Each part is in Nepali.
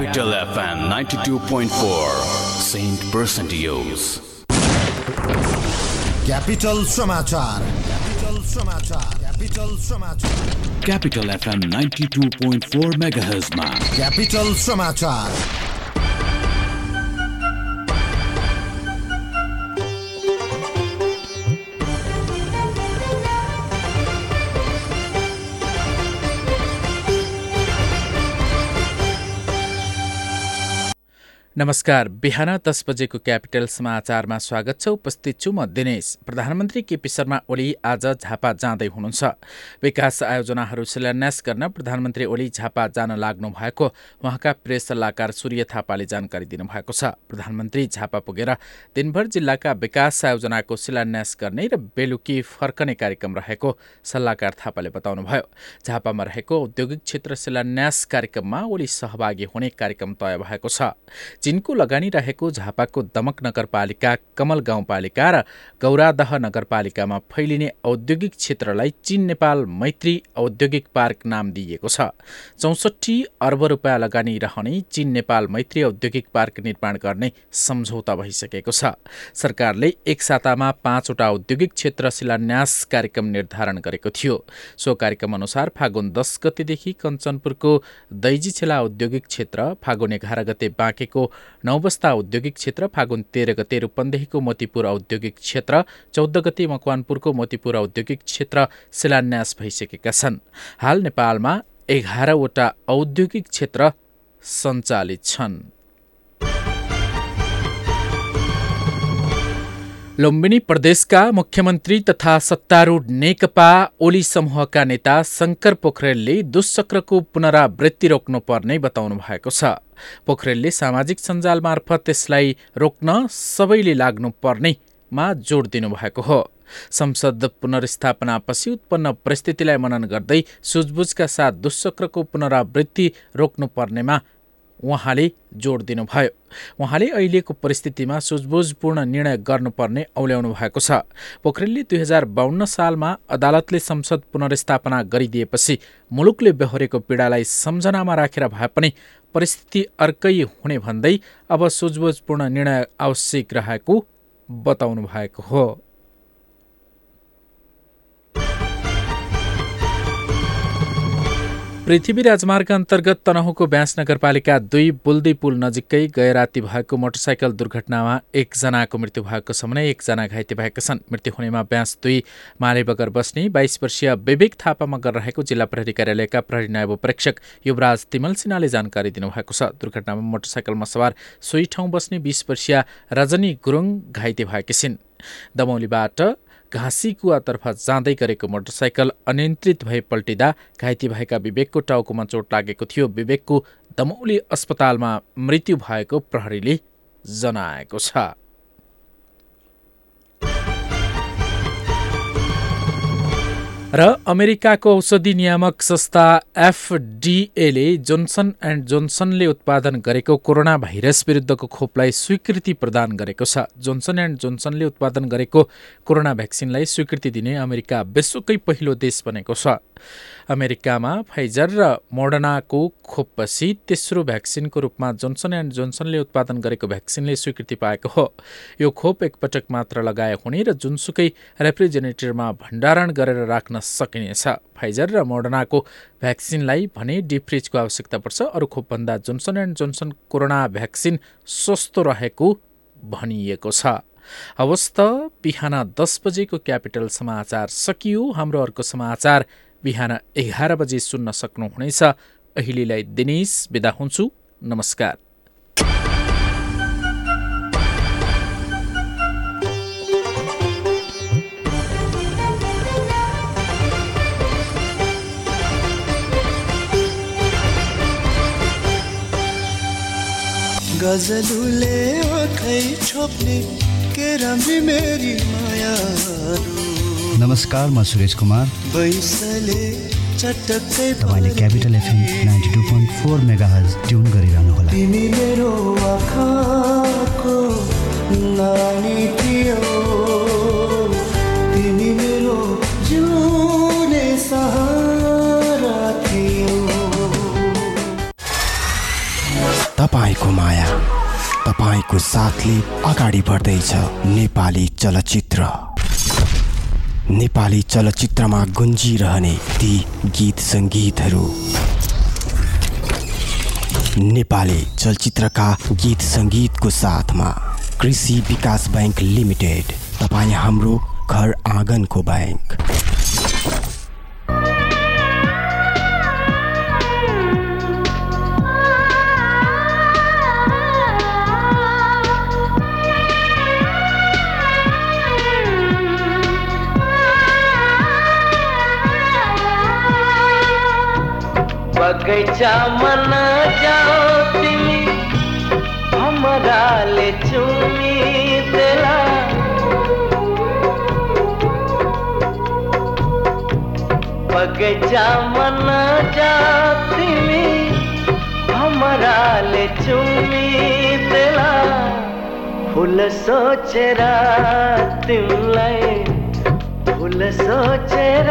Capital FM 92.4 Saint Percentios. Capital समाचार क्यापिटल समाचार क्यापिटल समाचार Capital FM 92.4 MHz मा क्यापिटल नमस्कार बिहान दस बजेको क्यापिटल समाचारमा स्वागत छ। उपस्थित छु म दिनेश। प्रधानमन्त्री केपी शर्मा ओली आज झापा जाँदै हुनुहुन्छ। विकास आयोजनाहरू शिलान्यास गर्न प्रधानमन्त्री ओली झापा जान लाग्नु भएको उहाँका प्रेस सल्लाहकार सूर्य थापाले जानकारी दिनुभएको छ। प्रधानमन्त्री झापा पुगेर दिनभर जिल्लाका विकास आयोजनाको शिलान्यास गर्ने र बेलुकी फर्कने कार्यक्रम रहेको सल्लाहकार थापाले बताउनुभयो। झापामा रहेको औद्योगिक क्षेत्र शिलान्यास कार्यक्रममा ओली सहभागी हुने कार्यक्रम तय भएको छ। जिनको लगानी रहेको झापाको दमक नगरपालिका कमल गाउँपालिका र गौरादह नगरपालिकामा फैलिने औद्योगिक क्षेत्रलाई चीन नेपाल मैत्री औद्योगिक पार्क नाम दिइएको छ। चौसठी अर्ब रुपियाँ लगानी रहने चीन नेपाल मैत्री औद्योगिक पार्क निर्माण गर्ने सम्झौता भइसकेको छ। सरकारले एक सातामा पाँचवटा औद्योगिक क्षेत्र शिलान्यास कार्यक्रम निर्धारण गरेको थियो। सो कार्यक्रम अनुसार फागुन दस गतेदेखि कञ्चनपुरको दैजीछेला औद्योगिक क्षेत्र फागुन एघार गते बाँकेको नौबस्ता औद्योगिक क्षेत्र फागुन तेह्र गते रूपन्देहीको मोतीपुर औद्योगिक क्षेत्र चौध गते मकवानपुरको मोतीपुर औद्योगिक क्षेत्र शिलान्यास भइसकेका छन्। हाल नेपालमा एघारवटा औद्योगिक क्षेत्र सञ्चालित छन्। लुम्बिनी प्रदेशका मुख्यमन्त्री तथा सत्तारूढ नेकपा ओली समूहका नेता शङ्कर पोखरेलले दुष्चक्रको पुनरावृत्ति रोक्नुपर्ने बताउनु भएको छ। पोखरेलले सामाजिक सञ्जाल मार्फत त्यसलाई रोक्न सबैले लाग्नुपर्नेमा जोड दिनुभएको हो। संसद पुनर्स्थापनापछि उत्पन्न परिस्थितिलाई मनन गर्दै सुझबुझका साथ दुष्चक्रको पुनरावृत्ति रोक्नुपर्नेमा उहाँले जोड दिनुभयो। उहाँले अहिलेको परिस्थितिमा सुझबुझपूर्ण निर्णय गर्नुपर्ने औल्याउनु भएको छ। पोखरेलले दुई हजार बाहन्न सालमा अदालतले संसद पुनर्स्थापना गरिदिएपछि मुलुकले बेहोरेको पीडालाई सम्झनामा राखेर भए पनि परिस्थिति अर्कै हुने भन्दै अब सुझबुझपूर्ण निर्णय आवश्यक रहेको बताउनु भएको हो। पृथ्वी राजमार्ग अन्तर्गत तनहुको ब्यास नगरपालिका दुई बुल्दी पुल नजिकै गए राति भएको मोटरसाइकल दुर्घटनामा एकजनाको मृत्यु भएको छ भने एकजना घाइते भएका छन्। मृत्यु हुनेमा ब्यास दुई माले बगर बस्ने बाइस वर्षीय विवेक थापा मगर रहेको जिल्ला प्रहरी कार्यालयका प्रहरी नायब प्रेक्षक युवराज तिमल सिन्हाले जानकारी दिनुभएको छ। दुर्घटनामा मोटरसाइकलमा सवार सोही ठाउँ बस्ने बिस वर्षीय रजनी गुरुङ घाइते भएकी छिन्। दमौलीबाट घाँसीकुवातर्फ जाँदै गरेको मोटरसाइकल अनियन्त्रित भई पल्टिँदा घाइते भएका विवेकको टाउकोमा चोट लागेको थियो। विवेकको दमौली अस्पतालमा मृत्यु भएको प्रहरीले जनाएको छ। र अमेरिकाको औषधि नियामक संस्था एफडिएले जोन्सन एन्ड जोन्सनले उत्पादन गरेको कोरोना भाइरस विरुद्धको खोपलाई स्वीकृति प्रदान गरेको छ। जोन्सन एन्ड जोन्सनले उत्पादन गरेको कोरोना भ्याक्सिनलाई स्वीकृति दिने अमेरिका विश्वकै पहिलो देश बनेको छ। अमेरिकामा फाइजर र मोडर्नाको खोपपछि तेस्रो भ्याक्सिनको रूपमा जोन्सन एन्ड जोन्सनले उत्पादन गरेको भ्याक्सिनले स्वीकृति पाएको हो। यो खोप एकपटक मात्र लगाए हुने र जुनसुकै रेफ्रिजरेटरमा भण्डारण गरेर राख्न सकिनेछ फाइजर र मोडर्नाको भ्याक्सिनलाई भने डिप फ्रिजको आवश्यकता पर्छ। अरू खोपभन्दा Johnson and Johnson corona vaccine सस्तो रहेको भनिएको छ। हवस् त बिहान दस बजेको क्यापिटल समाचार सकियो। हाम्रो अर्को समाचार बिहान एघार बजे सुन्न सक्नुहुनेछ। अहिलेलाई दिनेश बिदा हुन्छु। नमस्कार। गजलुले आँखै छोप्ने के राम्री मेरी माया नमस्कार म सुरेश कुमार। बैसले चटक्कै तपाईँले capital FM ninety two point four megahertz tune गरिरहनुहोला। तिमी मेरो आँखाको नानी थियो। साथले अगाडि बढ्दैछ नेपाली चलचित्र। नेपाली चलचित्रमा गुन्जिरहने ती गीत सङ्गीतहरू। नेपाली चलचित्रका गीत सङ्गीतको साथमा कृषि विकास बैङ्क लिमिटेड तपाईँ हाम्रो घर आँगनको बैङ्क बगैँचा मना जाओ तिमी हमराले चुमी देला। बगैँचा मना जाओ तिमी हमराले चुमी देला। फुल सोचेर तिमीलाई फुल सोचेर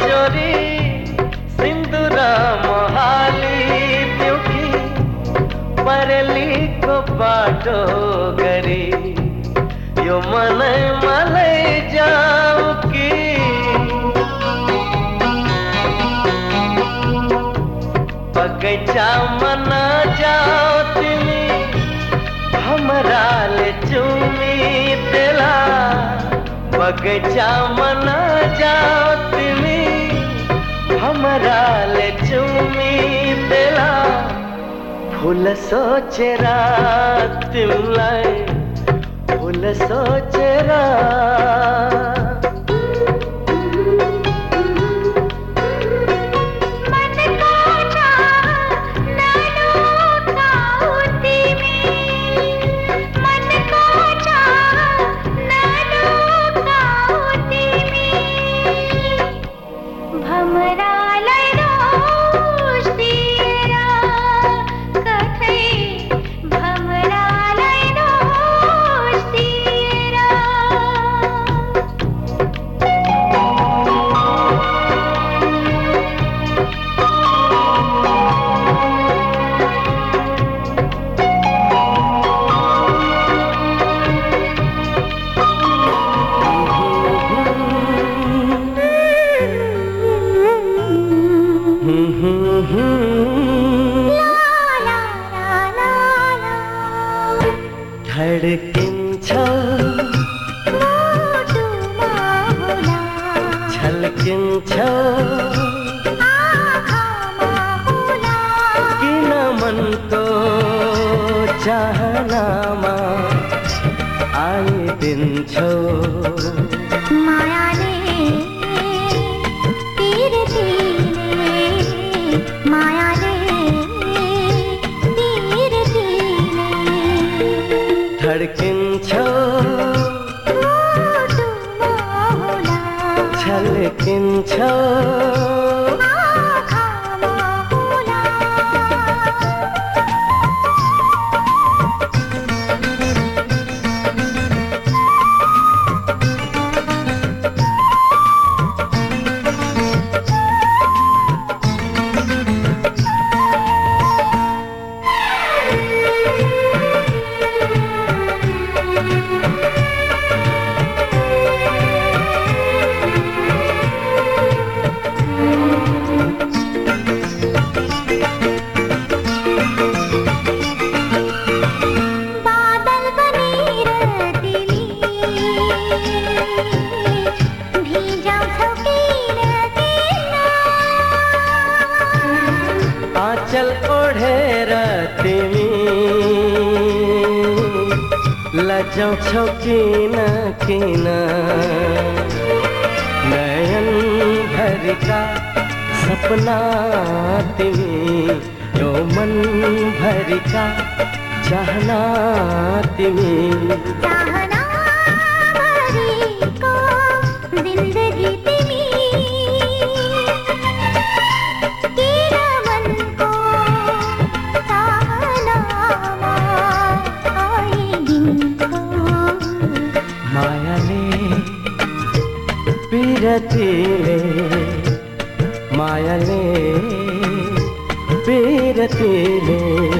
चोरी, सिंदूरा महाली दुखी परली को बाटो गरी। यो मन मल जाऊ की? बगैचा मना जाओ तिमी, हमरा ले चुमी दिला। बगीचा मना जात में हमारा ले चुमी दिला। फूल सोच रात में फूल सोच रात கிடைக்கும் सपना तिमी यो मन भरिका चाहना तिमी चाहना भरिको जिन्दगी तिमी किन मनको ছিল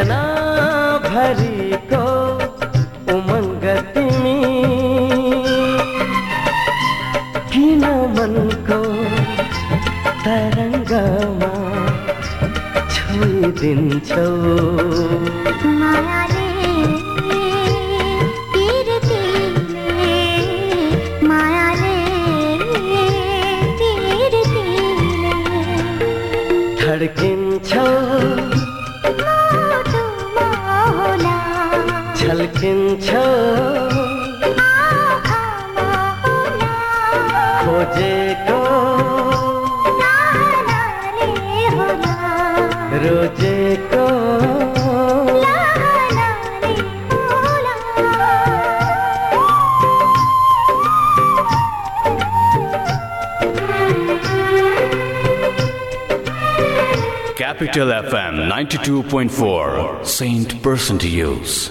सपना भरिको उमङ्ग तिमी किन मनको तरङ्गमा छोइदिन्छौ Capital FM 92.4, Saint Person to Use.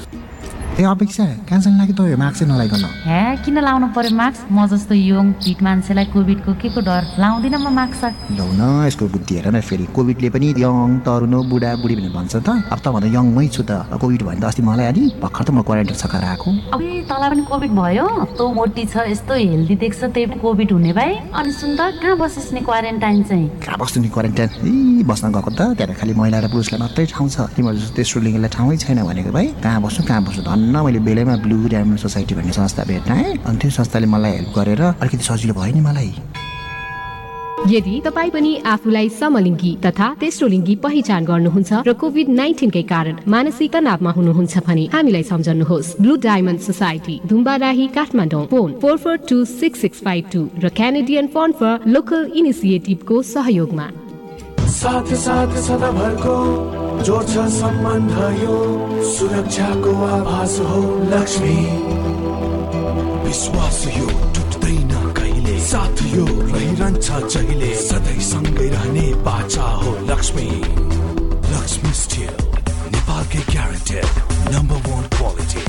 ए अपेक्षा कहाँसम्म लाग्यो त यो मार्क्सै नलाइकन हे किन लाउनु पर्यो मास्क म जस्तो यङ फिट मान्छेलाई कोभिडको के को डर लाउँदिनँ म मास्क लौ न यसको बुद्धि हेर न फेरि कोभिडले पनि यङ तरुण बुढा बुढी भनेर भन्छ त अब त भन्दा यङमै छु त कोभिड भयो भने त अस्ति मलाई अनि भर्खर त म क्वारेन्टाइन सकाएर आएको अब तँलाई पनि कोभिड भयो तँ मोटी छ यस्तो हेल्दी देख्छ त्यही कोभिड हुने भाइ अनि सुन त कहाँ बसिस् नि क्वारेन्टाइन चाहिँ बस्नु नि क्वारेन्टाइन ए बस्न गएको त। त्यहाँ खालि महिला र पुरुषलाई मात्रै ठाउँ छ तिमीहरू जस्तो लिङ्गलाई ठाउँै छैन भनेको भाइ। कहाँ बस्नु कहाँ बस्नु धन्न। मैले बेलैमा ब्लु डायमन्ड सोसाइटी भन्ने संस्था भेट्टाएँ अनि त्यो संस्थाले मलाई हेल्प गरेर अलिकति सजिलो भयो नि मलाई। यदि तपाईँ पनि आफूलाई समलिङ्गी तथा तेस्रो लिङ्गी पहिचान गर्नुहुन्छ र कोभिड नाइन्टिनकै कारण मानसिक तनावमा हुनुहुन्छ भने हामीलाई सम्झनुहोस्। Blue diamond society Dhumbarahi Kathmandu. Phone four four two six six five two र क्यानेडियन फन्ड फर लोकल इनिसिएटिभको सहयोगमा। साथ सदाभरको सम्बन्ध यो सुरक्षाको आभास हो लक्ष्मी। विश्वास यो साथ यो रहिरहन्छ सधैँ सँगै रहने बाचा हो लक्ष्मी। लक्ष्मी स्टिल नेपालकै ग्यारेन्टेड नम्बर वान क्वालिटी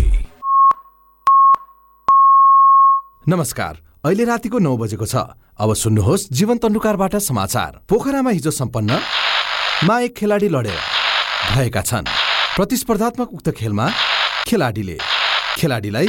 नमस्कार अहिले रातिको नौ बजेको छ। अब सुन्नुहोस् जीवन तन्डुकारबाट समाचार। पोखरामा हिजो सम्पन्न मा एक खेलाडी लडेर भएका छन्। प्रतिस्पर्धात्मक उक्त खेलमा खेलाडीले खेलाडीलाई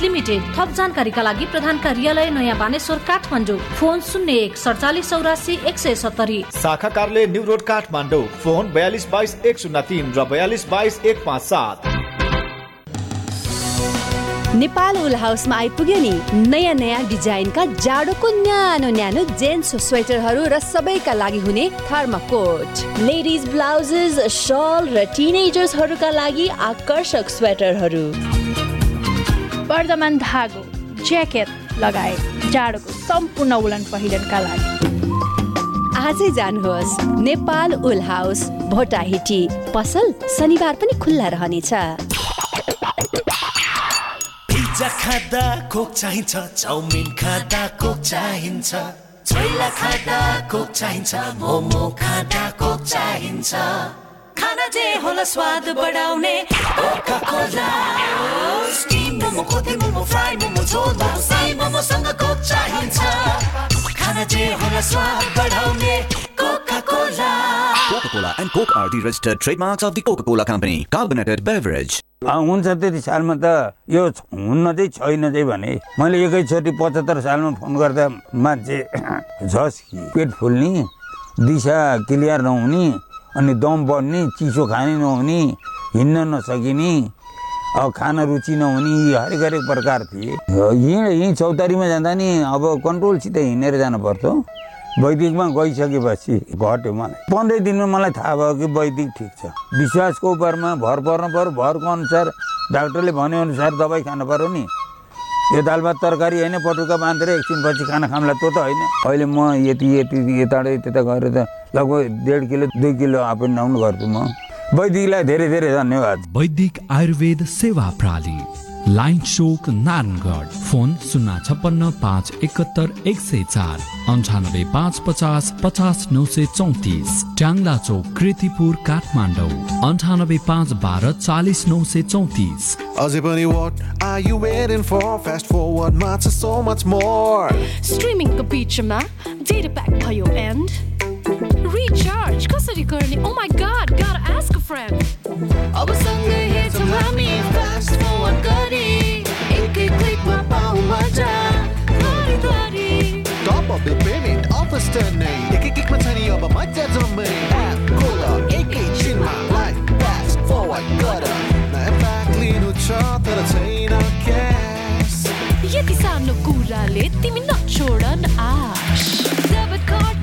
लिमिटेड थप जानकारीका लागि प्रधान कार्यालय नयाँ बानेश्वर काठमाडौँ। फोन शून्य एक सडचालिस चौरासी एक सय सत्तरी। शाखा कार्यालय न्यू रोड काठमाडौँ। फोन बयालिस बाइस एक शून्य तिन र बयालिस बाइस एक पाँच सात। नेपाल उल हाउसमा आइपुग्यो नि नयाँ नयाँ डिजाइनका जाडोको न्यानो न्यानो जेन्ट्स स्वेटरहरू र सबैका लागि हुने थर्माकोट। लेडिज ब्लाउजेस सल र टिनेजर्सहरूका लागि आकर्षक स्वेटरहरू। वर्धमान धागो ज्याकेट लगायत जाडोको सम्पूर्ण उलन पहिरनका लागि। आजै जानुहोस् नेपाल उल हाउस भोटाहिटी। पसल शनिबार पनि खुल्ला रहनेछ। पिज्जा खाँदा कोक चाहिन्छ चाउमिन खाँदा कोक चाहिन्छ। छोइला खाँदा कोक चाहिन्छ मोमो खाँदा कोक चाहिन्छ। खाना जे होला स्वाद बढाउने Coca Cola steam momo kothey momo fry momo jhol momo Sai मोमोसँग Coke चाहिन्छ खाना जे होला स्वाद बढाउने Coca Cola Coca-Cola and Coke are the registered trademarks of the Coca-Cola Company. Carbonated beverage. हुन्छ त्यति सालमा त यो हुन्न चाहिँ छैन चाहिँ भने मैले एकैचोटि पचहत्तर सालमा फोन गर्दा मान्छे झस् पेट फुल्ने दिशा क्लियर नहुने अनि दम बढ्ने चिसो खाने नहुने हिँड्न नसकिने अब खाना रुचि नहुने यी हरेक हरेक प्रकार थिए। यहीँ यहीँ चौतारीमा जाँदा नि अब कन्ट्रोलसित हिँडेर जानुपर्छ वैदिकमा गइसकेपछि घट्यो मलाई। पन्ध्र दिनमा मलाई थाहा भयो कि वैदिक ठिक छ। विश्वासको उपरमा भर पर्नु पऱ्यो भरको अनुसार डाक्टरले भनेअनुसार दबाई खानु पऱ्यो नि। यो दाल भात तरकारी होइन पटुका बाँधेर एकछिनपछि खाना खामला त्यो त होइन। अहिले म यति यति यताबाट त्यता गएर त लगभग डेढ किलो दुई किलो एन्ड डाउन गर्छु म। वैदिकलाई धेरै धेरै धन्यवाद। वैदिक आयुर्वेद सेवा प्रणाली लाइन चोक नारायणगढ। फोन शून्य छप्पन्न पाँच एकहत्तर एक सय चार। अन्ठानब्बे पाँच पचास पचास नौ सय चौतिस। ट्याङ्ला चोक कृतिपुर काठमाडौँ। अन्ठानब्बे पाँच बाह्र चालिस नौ सय चौतिस। अझै पनि what are you waiting for? Fast forward मा छ so much more. स्ट्रिमिङको बिचमा डेटा प्याक भयो एन्ड रिचार्ज कसरी गर्ने my God got ask a friend अब सँगै हेर्छौँ हामी फास्ट फरवर्ड गरी एकै क्लिकमा पाऊ मजा घरिघरि top up bill payment offers टर्नै एक एक क्लिकमा छ नि अब मजा जम्मै एप खोल एकैछिनमा लाइफ फास्ट फरवर्ड गर नयाँ प्याक लिनु छ तर छैन क्यास यति सानो कुराले तिमी नछोड न आश डेबिट कार्ड क्रेडिट कार्ड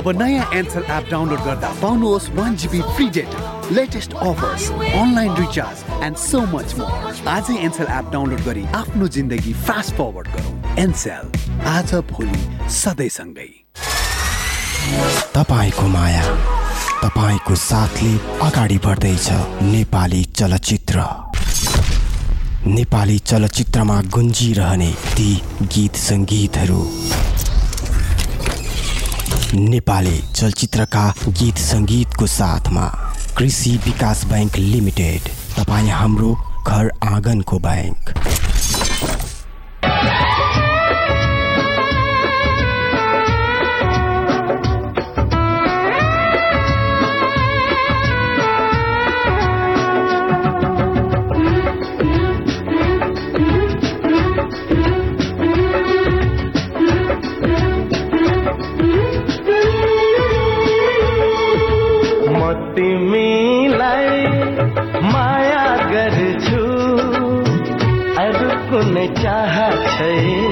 अब नयाँ एन्सर एप डाउनलोड गर्दा पाउनुहोस् one GB free data latest offers online recharge and so much more आजै एन्सर एप डाउनलोड गरी आफ्नो जिन्दगी फास्ट फरवर्ड गरौँ एनसेल आज भोलि सधैँसँगै। तपाईँको माया तपाईँको साथले अगाडि बढ्दैछ। नेपाली चलचित्र। नेपाली चलचित्रमा गुन्जिरहने ती गीत सङ्गीतहरू। नेपाली चलचित्रका गीत सङ्गीतको साथमा कृषि विकास बैङ्क लिमिटेड तपाईँ हाम्रो घर आँगनको बैङ्क चाह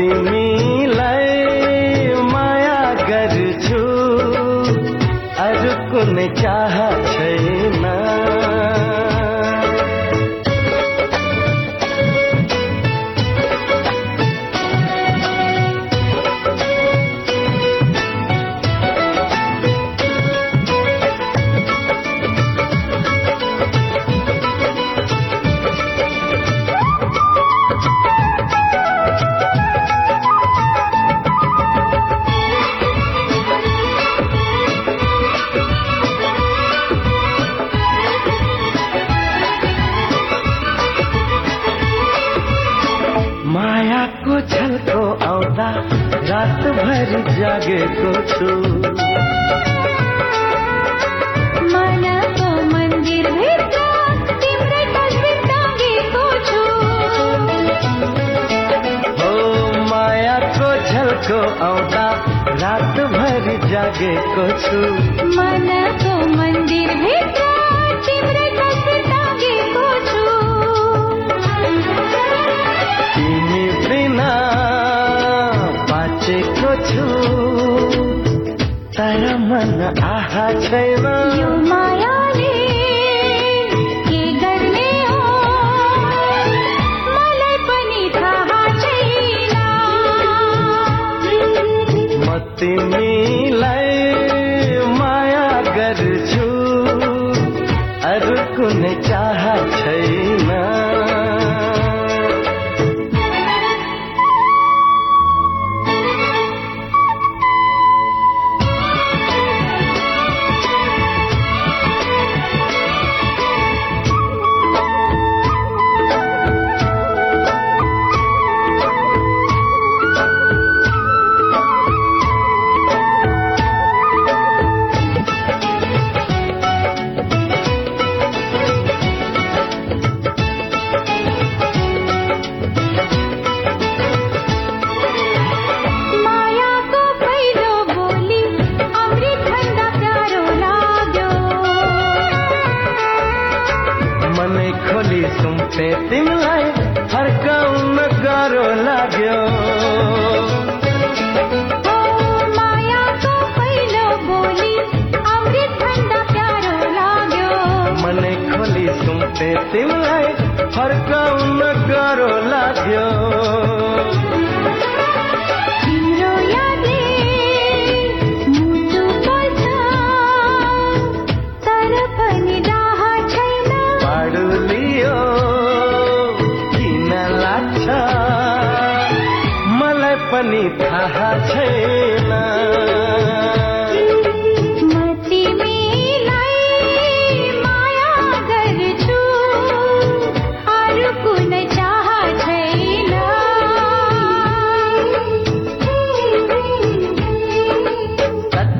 म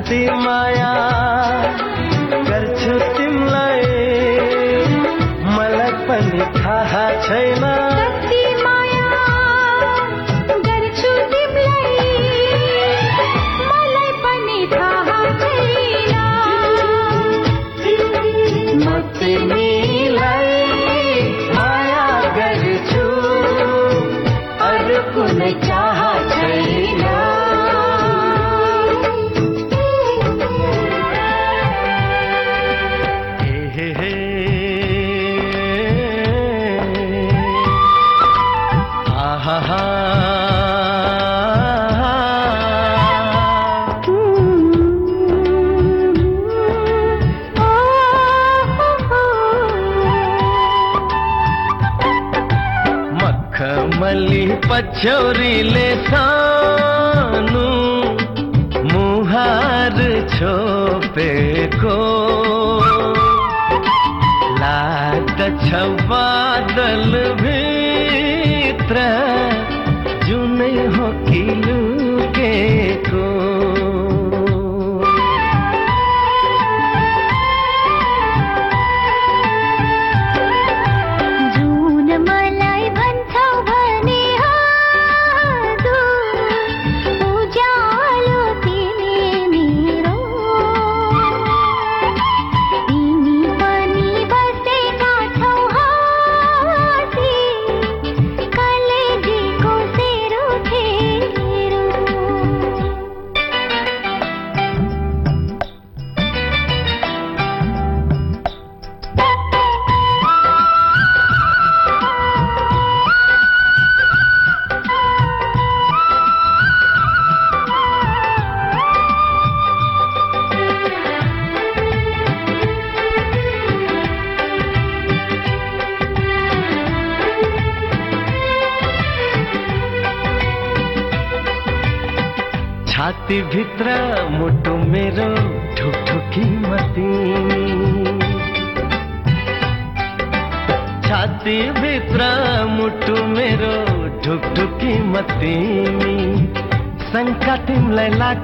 कति माया गर्छु तिमलाई मलाई पनि थाहा छैन। ಚೌರಿಲೆ ಸಾನು ಮುಹಾರ ಛೋಪೆ ಕೋ लाग छवादल भी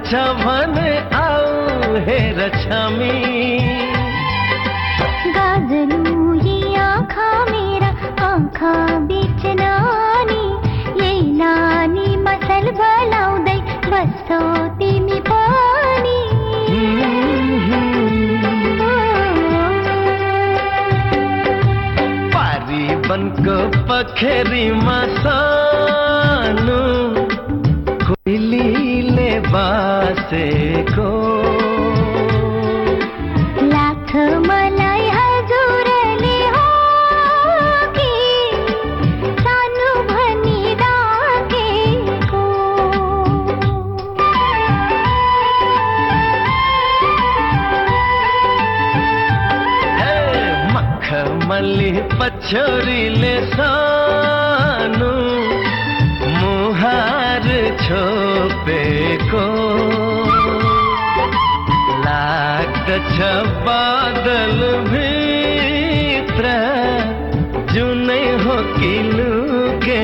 चवन आओ हे रछमी गाजलू ये मेरा बीच नानी ये नानी मसल बसो तिमी पानी। पारी पखे पछोरी ले सानू मुहार छोपे को। लाग बादल भी जुने हो किलू के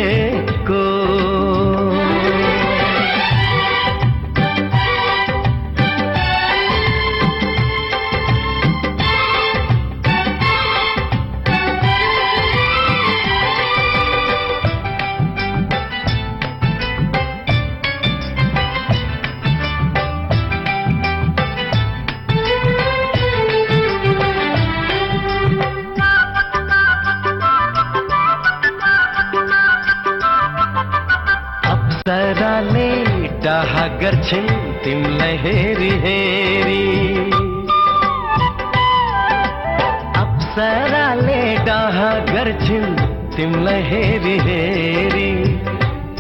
गर्छिन् तिमीलाई हेरी। हेरी अप्सराले डाह गर्छिन् तिमीलाई हेरी। हेरी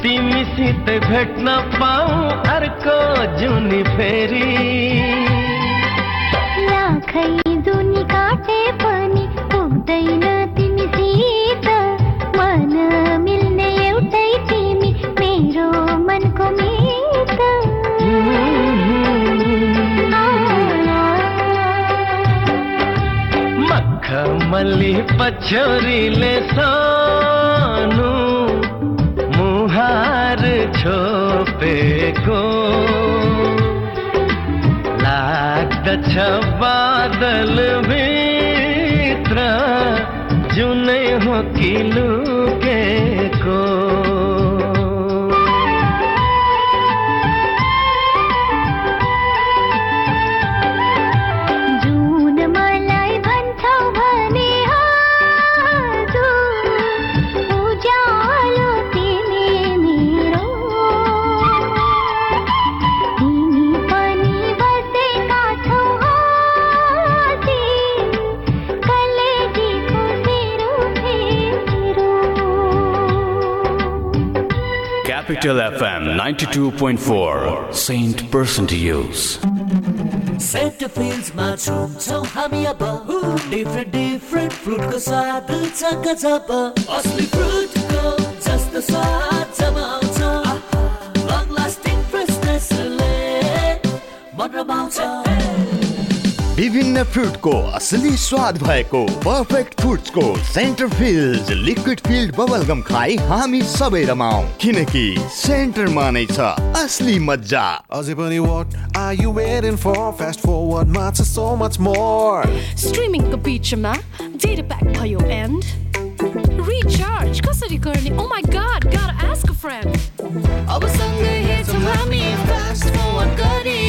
तिमीसित भेट्न पाऊ अर्को जुनी फेरि। लाखै मखमली पछौरीले सानो मुहार छोपेको लाग्दछ बादल भित्र जुनै हो कि लुकेको Capital FM 92.4, Saint Use. Saint फिल्ड्समा छुन्छौँ हामी अब डिफ्रेन्ट डिफ्रेन्ट फ्रुटको स्वाद छ गजब असली फ्रुटको जस्तो स्वाद जब आउँछ लङ लास्टिङ फ्रेसनेसले मन रमाउँछ विभिन्न फ्रुटको असली स्वाद भएको perfect फ्रुट्सको centre filled liquid filled bubble खाई हामी सबै रमाऊ किनकि सेन्टरमा नै छ असली मजा अझै पनि what are you waiting for? Fast forward मा छ so much more स्ट्रिमिङको बिचमा डेटा प्याक भयो एन्ड रिचार्ज कसरी गर्ने? ओ my God got ask a friend अब सँगै हेर्छौँ हामी fast forward गरी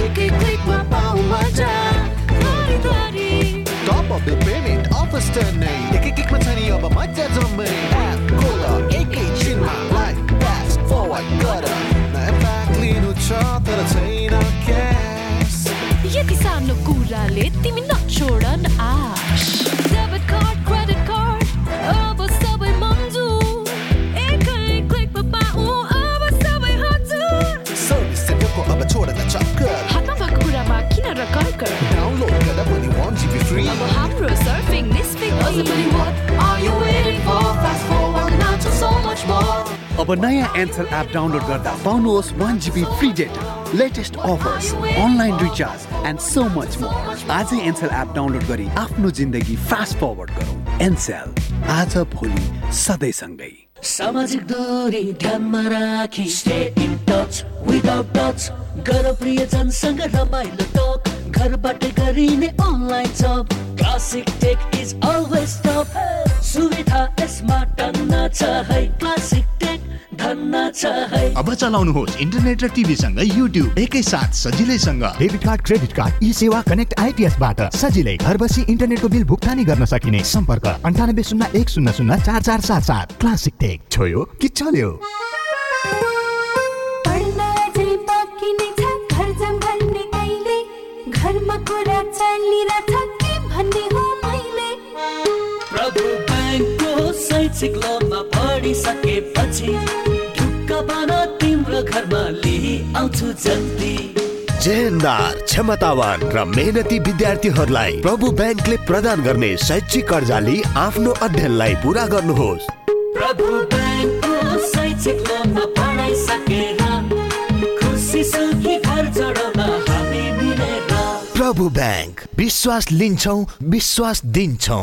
एक एक क्लिकमा पाऊ मजा गरी गरी top up bill payment offers टर्नै एक एक अब मजा जम्मै एप खोल एकैछिनमा लाइफ फास्ट फरवर्ड गर नयाँ प्याक लिनु छ तर छैन क्यास यति सानो कुराले तिमी नछोड आश अब नयाँ एन्सल एप डाउनलोड गर्दा पाउनुहोस् one GB free data latest offers online recharge and so much more आजै एन्सल एप डाउनलोड गरी आफ्नो जिन्दगी फास्ट फरवर्ड गरौँ। एन्सेल आज भोलि सधैँसँगै सामाजिक दूरी ध्यानमा राखी stay in touch without touch गर प्रियजनसँग रमाइलो टक घरबाट गरिने online job classic tech is always top सुविधा यसमा टन्न छ है। क्लासिक अब चलाउनुहोस् इन्टरनेट र टिभीसँग युट्युब एकैसाथ सजिलैसँग। Debit card credit card eSewa connect आइपिएसबाट सजिलै घर बसी इन्टरनेटको बिल भुक्तानी गर्न सकिने। सम्पर्क अन्ठानब्बे शून्य एक शून्य शून्य चार चार सात सात। Classic tech. छोयो कि चल्यो? घरमा कुरा चलिरहेछ? शैक्षिक लोनमा पढिसकेपछि ढुक्क बन तिम्रो घरमा लिई आउँछु जल्दी। जेहेन्दार क्षमतावान र मेहनती विद्यार्थीहरूलाई प्रभु ब्याङ्कले प्रदान गर्ने शैक्षिक कर्जा लिई आफ्नो अध्ययनलाई पुरा गर्नुहोस्। प्रभु ब्याङ्कको शैक्षिक लोनमा पढाइसकेर खुसी सुखी घर चढाउन हामी मिलेर प्रभु ब्याङ्क विश्वास लिन्छौ विश्वास दिन्छौ।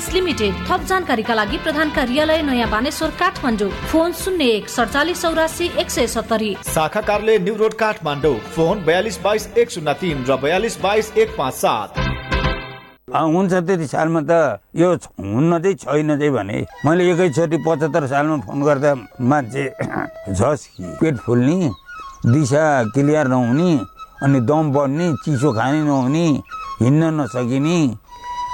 Finance limited. थप जानकारीका लागि प्रधान कार्यालय नयाँ बानेश्वर काठमाडौँ। फोन शून्य एक सडचालिस चौरासी एक सय सत्तरी। शाखा कार्यालय न्यू रोड काठमाडौँ। फोन बयालिस बाइस एक शून्य तिन र बयालिस बाइस एक पाँच सात। त्यति सालमा त यो हुन्न चाहिँ छैन चाहिँ भने मैले एकैचोटि पचहत्तर सालमा फोन गर्दा मान्छे झस् पेट फुल्ने दिशा क्लियर नहुने अनि दम बढ्ने चिसो खाने नहुने हिँड्न नसकिने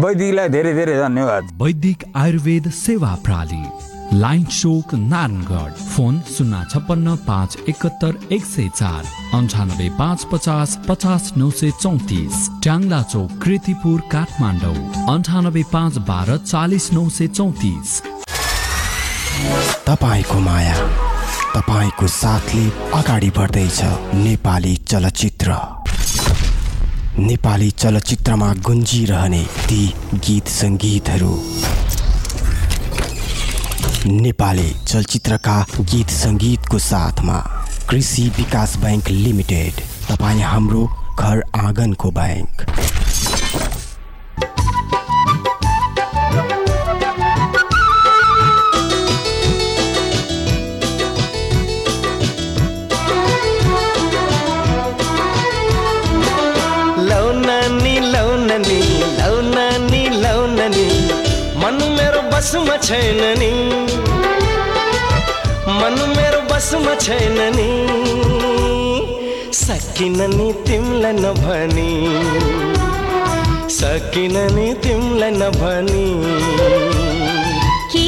वैदिकलाई धेरै धेरै धन्यवाद। वैदिक आयुर्वेद सेवा प्रणाली लाइन चोक नारायणगढ फोन शून्य छप्पन्न पाँच एकहत्तर एक सय चार अन्ठानब्बे पाँच पचास पचास नौ सय चौतिस ट्याङ्ला चौक कृतिपुर काठमाडौँ अन्ठानब्बे पाँच बाह्र चालिस नौ सय चौतिस। तपाईँको माया तपाईँको साथले अगाडि बढ्दैछ नेपाली चलचित्र। नेपाली चलचित्रमा गुन्जिरहने ती गीत सङ्गीतहरू। नेपाली चलचित्रका गीत सङ्गीतको साथमा कृषि विकास बैङ्क लिमिटेड तपाईँ हाम्रो घर आँगनको बैङ्क छैन नि मन मेरो बसमा छैन नि सकिन नि तिमीलाई नभनी। सकिन नि तिमीलाई नभनी। के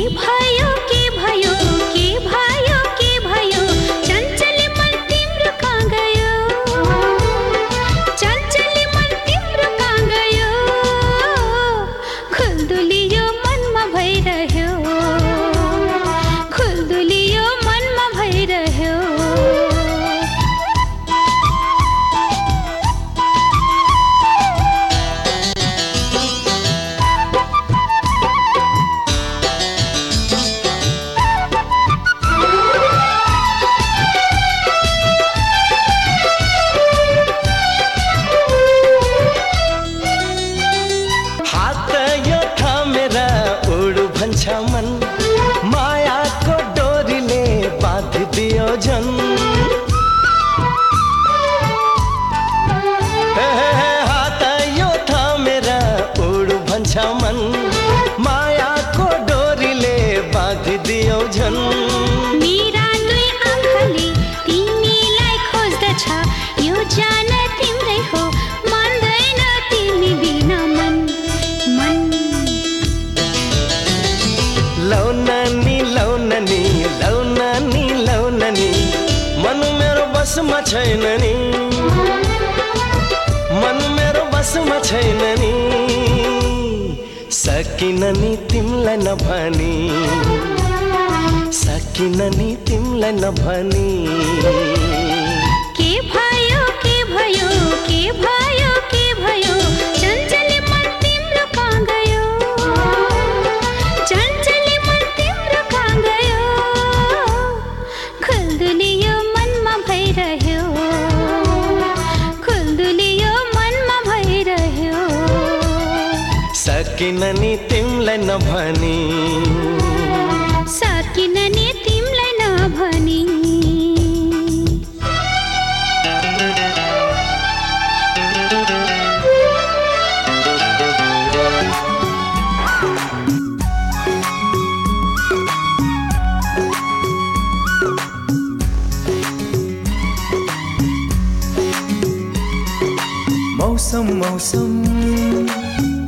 मौसम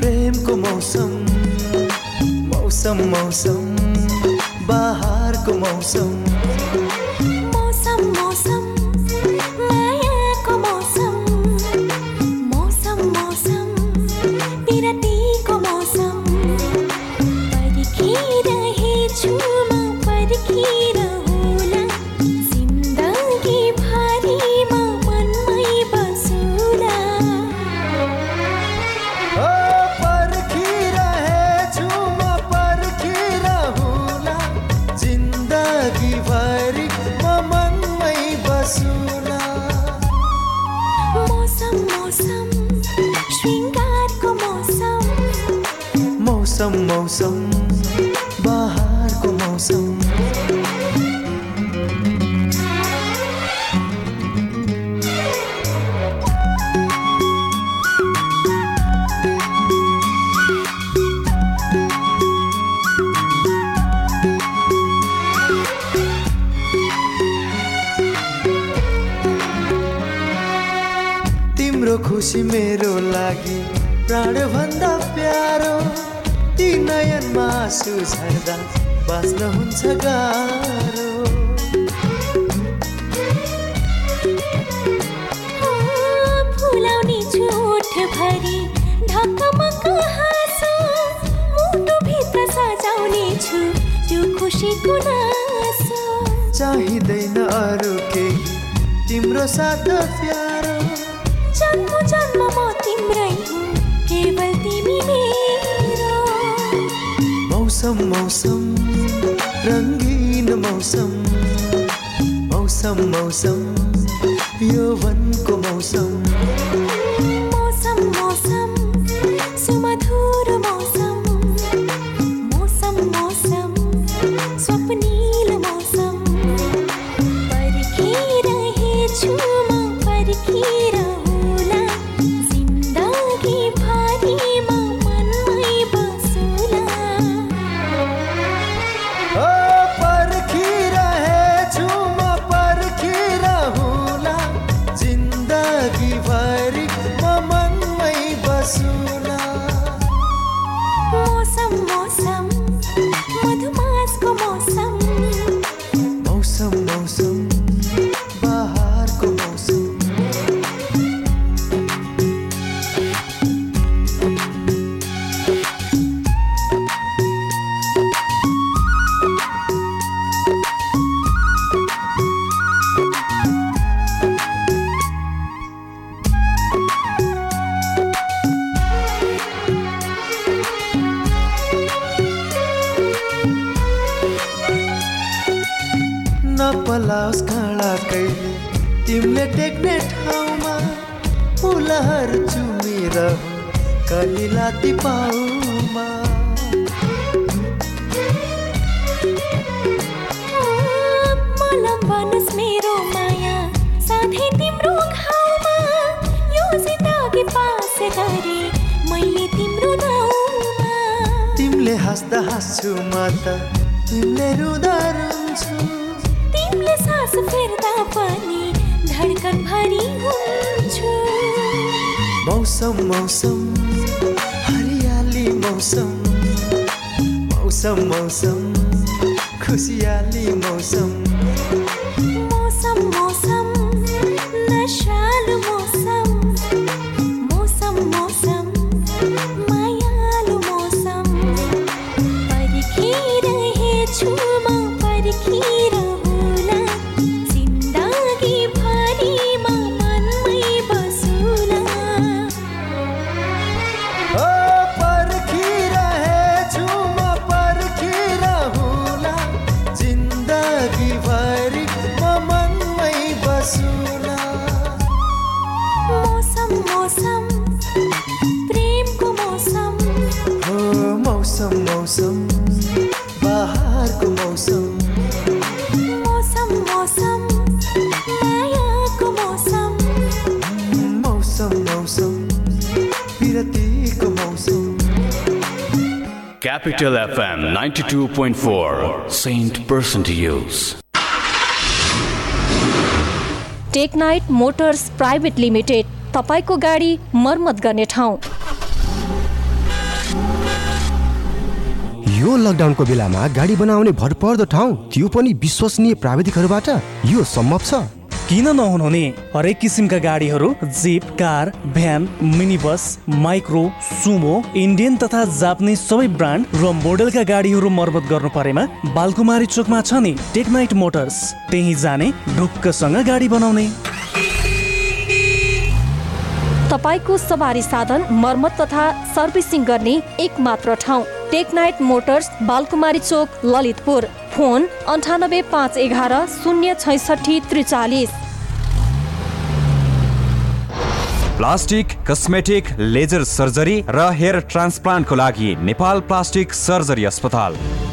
प्रेमको मौसम मौसम मौसम बहारको मौसम। चाहिँदैन अरू केही। तिम्रो साथ प्यारो। जन्म जन्म म तिम्रै हुँ केवल तिमी मेरो। मौसम मौसम रङ्गीन मौसम। मौसम मौसम यौवनको मौसम मौसम। नपलाओस् काँडा कहिले तिमीले टेक्ने ठाउँमा फुलहरू चुमिरहँ कलिलाती पाउमा। मेरो माया साथै तिम्रो घाउमा। यो जिन्दगी पास गरे मैले तिम्रो नाउँमा। तिमीले हाँस्दा हाँस्छु म त तिमीले रुँदा सास फेर्दा पनि धडकन भरि हुन्छु। मौसम मौसम हरियाली मौसम मौसम मौसम खुसियाली मौसम मौसम। Capital FM 92.4, Saint Person to Use. Technite motors private limited तपाईँको गाडी मर्मत गर्ने ठाउँ। यो लकडाउनको बेलामा गाडी बनाउने भरपर्दो ठाउँ त्यो पनि विश्वसनीय प्राविधिकहरूबाट यो सम्भव छ। किन नहुनु नि हरेक किसिमका गाडीहरू jeep car van mini bus micro Sumo Indian तथा जापानिज सबै ब्रान्ड र मोडलका गाडीहरू मर्मत गर्नु परेमा बालकुमारी चोकमा छ नि टेकनाइट मोटर्स। त्यही जाने ढुक्कसँग गाडी बनाउने। तपाईँको सवारी साधन मर्मत तथा सर्भिसिङ गर्ने एक मात्र ठाउँ। टेकनाइट मोटर्स बालकुमारी चोक ललितपुर फोन अन्ठानब्बे पाँच एघार शून्य छैसठी त्रिचालिस। प्लास्टिक कस्मेटिक लेजर सर्जरी र हेयर ट्रान्सप्लान्टको लागि नेपाल प्लास्टिक सर्जरी अस्पताल।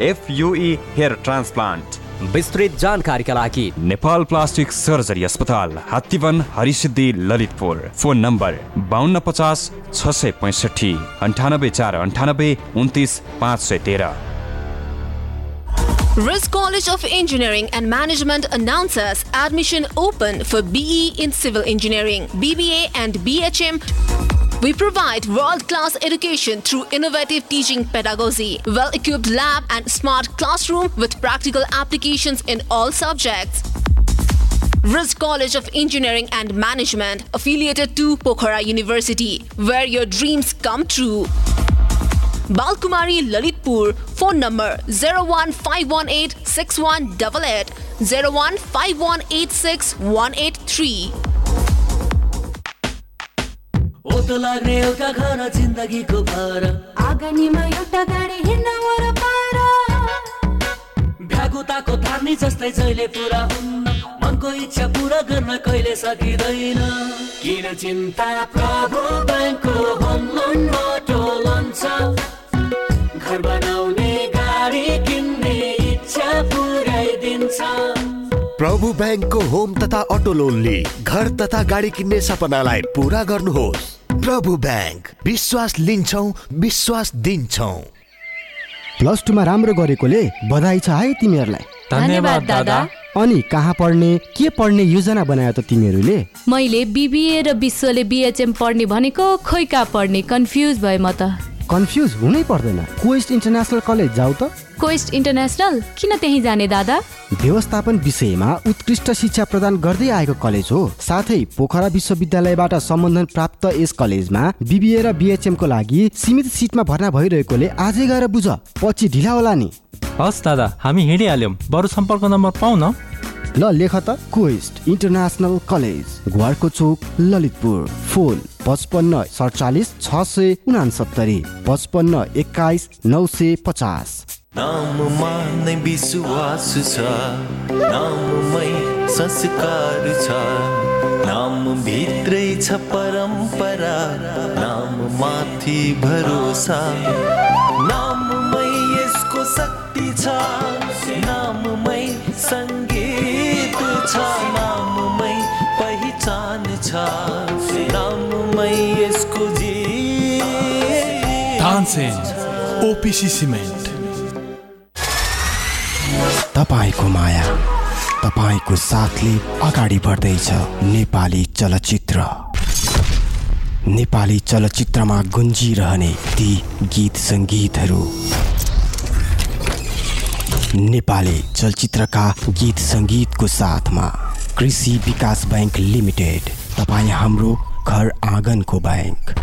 एफयुई हेयर ट्रान्सप्लान्ट विस्तृत जानकारीका लागि नेपाल प्लास्टिक सर्जरी अस्पताल हात्तीवन हरिसिद्धि ललितपुर। फोन नम्बर बाहन्न पचास छ सय पैँसठी अन्ठानब्बे चार अन्ठानब्बे उन्तिस पाँच सय तेह्र। Risk College of Engineering and Management announces admission open for BE in Civil Engineering, BBA, and BHM. We provide world class education through innovative teaching pedagogy, well equipped lab, and smart classroom with practical applications in all subjects. Risk College of Engineering and Management, affiliated to Pokhara University, where your dreams come true. Balkumari Lalitpur, phone number 01518 6188 01518 183. ओतो लाग्ने एउटा घर जिन्दगीको भर आँगनीमा एउटा गाडी हिँड्न वरपर भ्यागुताको धार्नी जस्तै जहिले पुरा हुन्न। मनको इच्छा पुरा गर्न कहिले सकिँदैन। किन चिन्ता प्रभु ब्याङ्कको होम लोन मोटो लोन छ घर बनाउने गाडी किन्ने इच्छा पुऱ्याइदिन्छ। प्रभु ब्याङ्कको होम तथा अटो लोनले घर तथा गाडी किन्ने सपनालाई पुरा गर्नुहोस्। प्रभु ब्याङ्क। विश्वास लिन्छौ विश्वास दिन्छौ। प्लस टूमा राम्रो गरेकोले बधाई छ है तिमीहरूलाई। धन्यवाद, दादा। अनि कहाँ पढ्ने के पढ्ने योजना बनायो त तिमीहरूले? मैले बिबिए र विश्वले बिएचएम पढ्ने भनेको खोइ कहाँ पढ्ने कन्फ्युज भए म त। कन्फ्युज हुनै पर्दैन। क्वेस्ट इन्टरनेसनल कलेज जाऊ त। कोइस्ट इन्टरनेसनल किन त्यहीँ जाने दादा? व्यवस्थापन विषयमा उत्कृष्ट शिक्षा प्रदान गर्दै आएको कलेज हो। साथै पोखरा विश्वविद्यालयबाट सम्बन्धन प्राप्त यस कलेजमा बिबिए र बिएचएम को लागि सीमित सिटमा भर्ना भइरहेकोले आजै गएर बुझ। पछि ढिला होला नि। हस् दादा हामी हिँडिहाल्यौँ। बरु सम्पर्क नम्बर पाउ न। ल लेख त। क्वेस्ट इन्टरनेसनल कलेज घुवारको चोक ललितपुर। फोन पचपन्न सडचालिस छ सय उनासत्तरी। पचपन्न एक्काइस नौ सय पचास। नाममा नै विश्वास छ। नाममै संस्कार छ। नाम भित्रै छ परम्परा। नाम माथि भरोसा। नाममै यसको शक्ति छ। नाममै सङ्गीत छ। नाममै पहिचान छ। नाममै यसको जी ओपिसी सिमेन्ट। तपाईँको माया तपाईँको साथले अगाडि बढ्दैछ नेपाली चलचित्र। नेपाली चलचित्रमा गुन्जिरहने ती गीत सङ्गीतहरू। नेपाली चलचित्रका गीत सङ्गीतको साथमा कृषि विकास बैङ्क लिमिटेड तपाईँ हाम्रो घर आँगनको ब्याङ्क।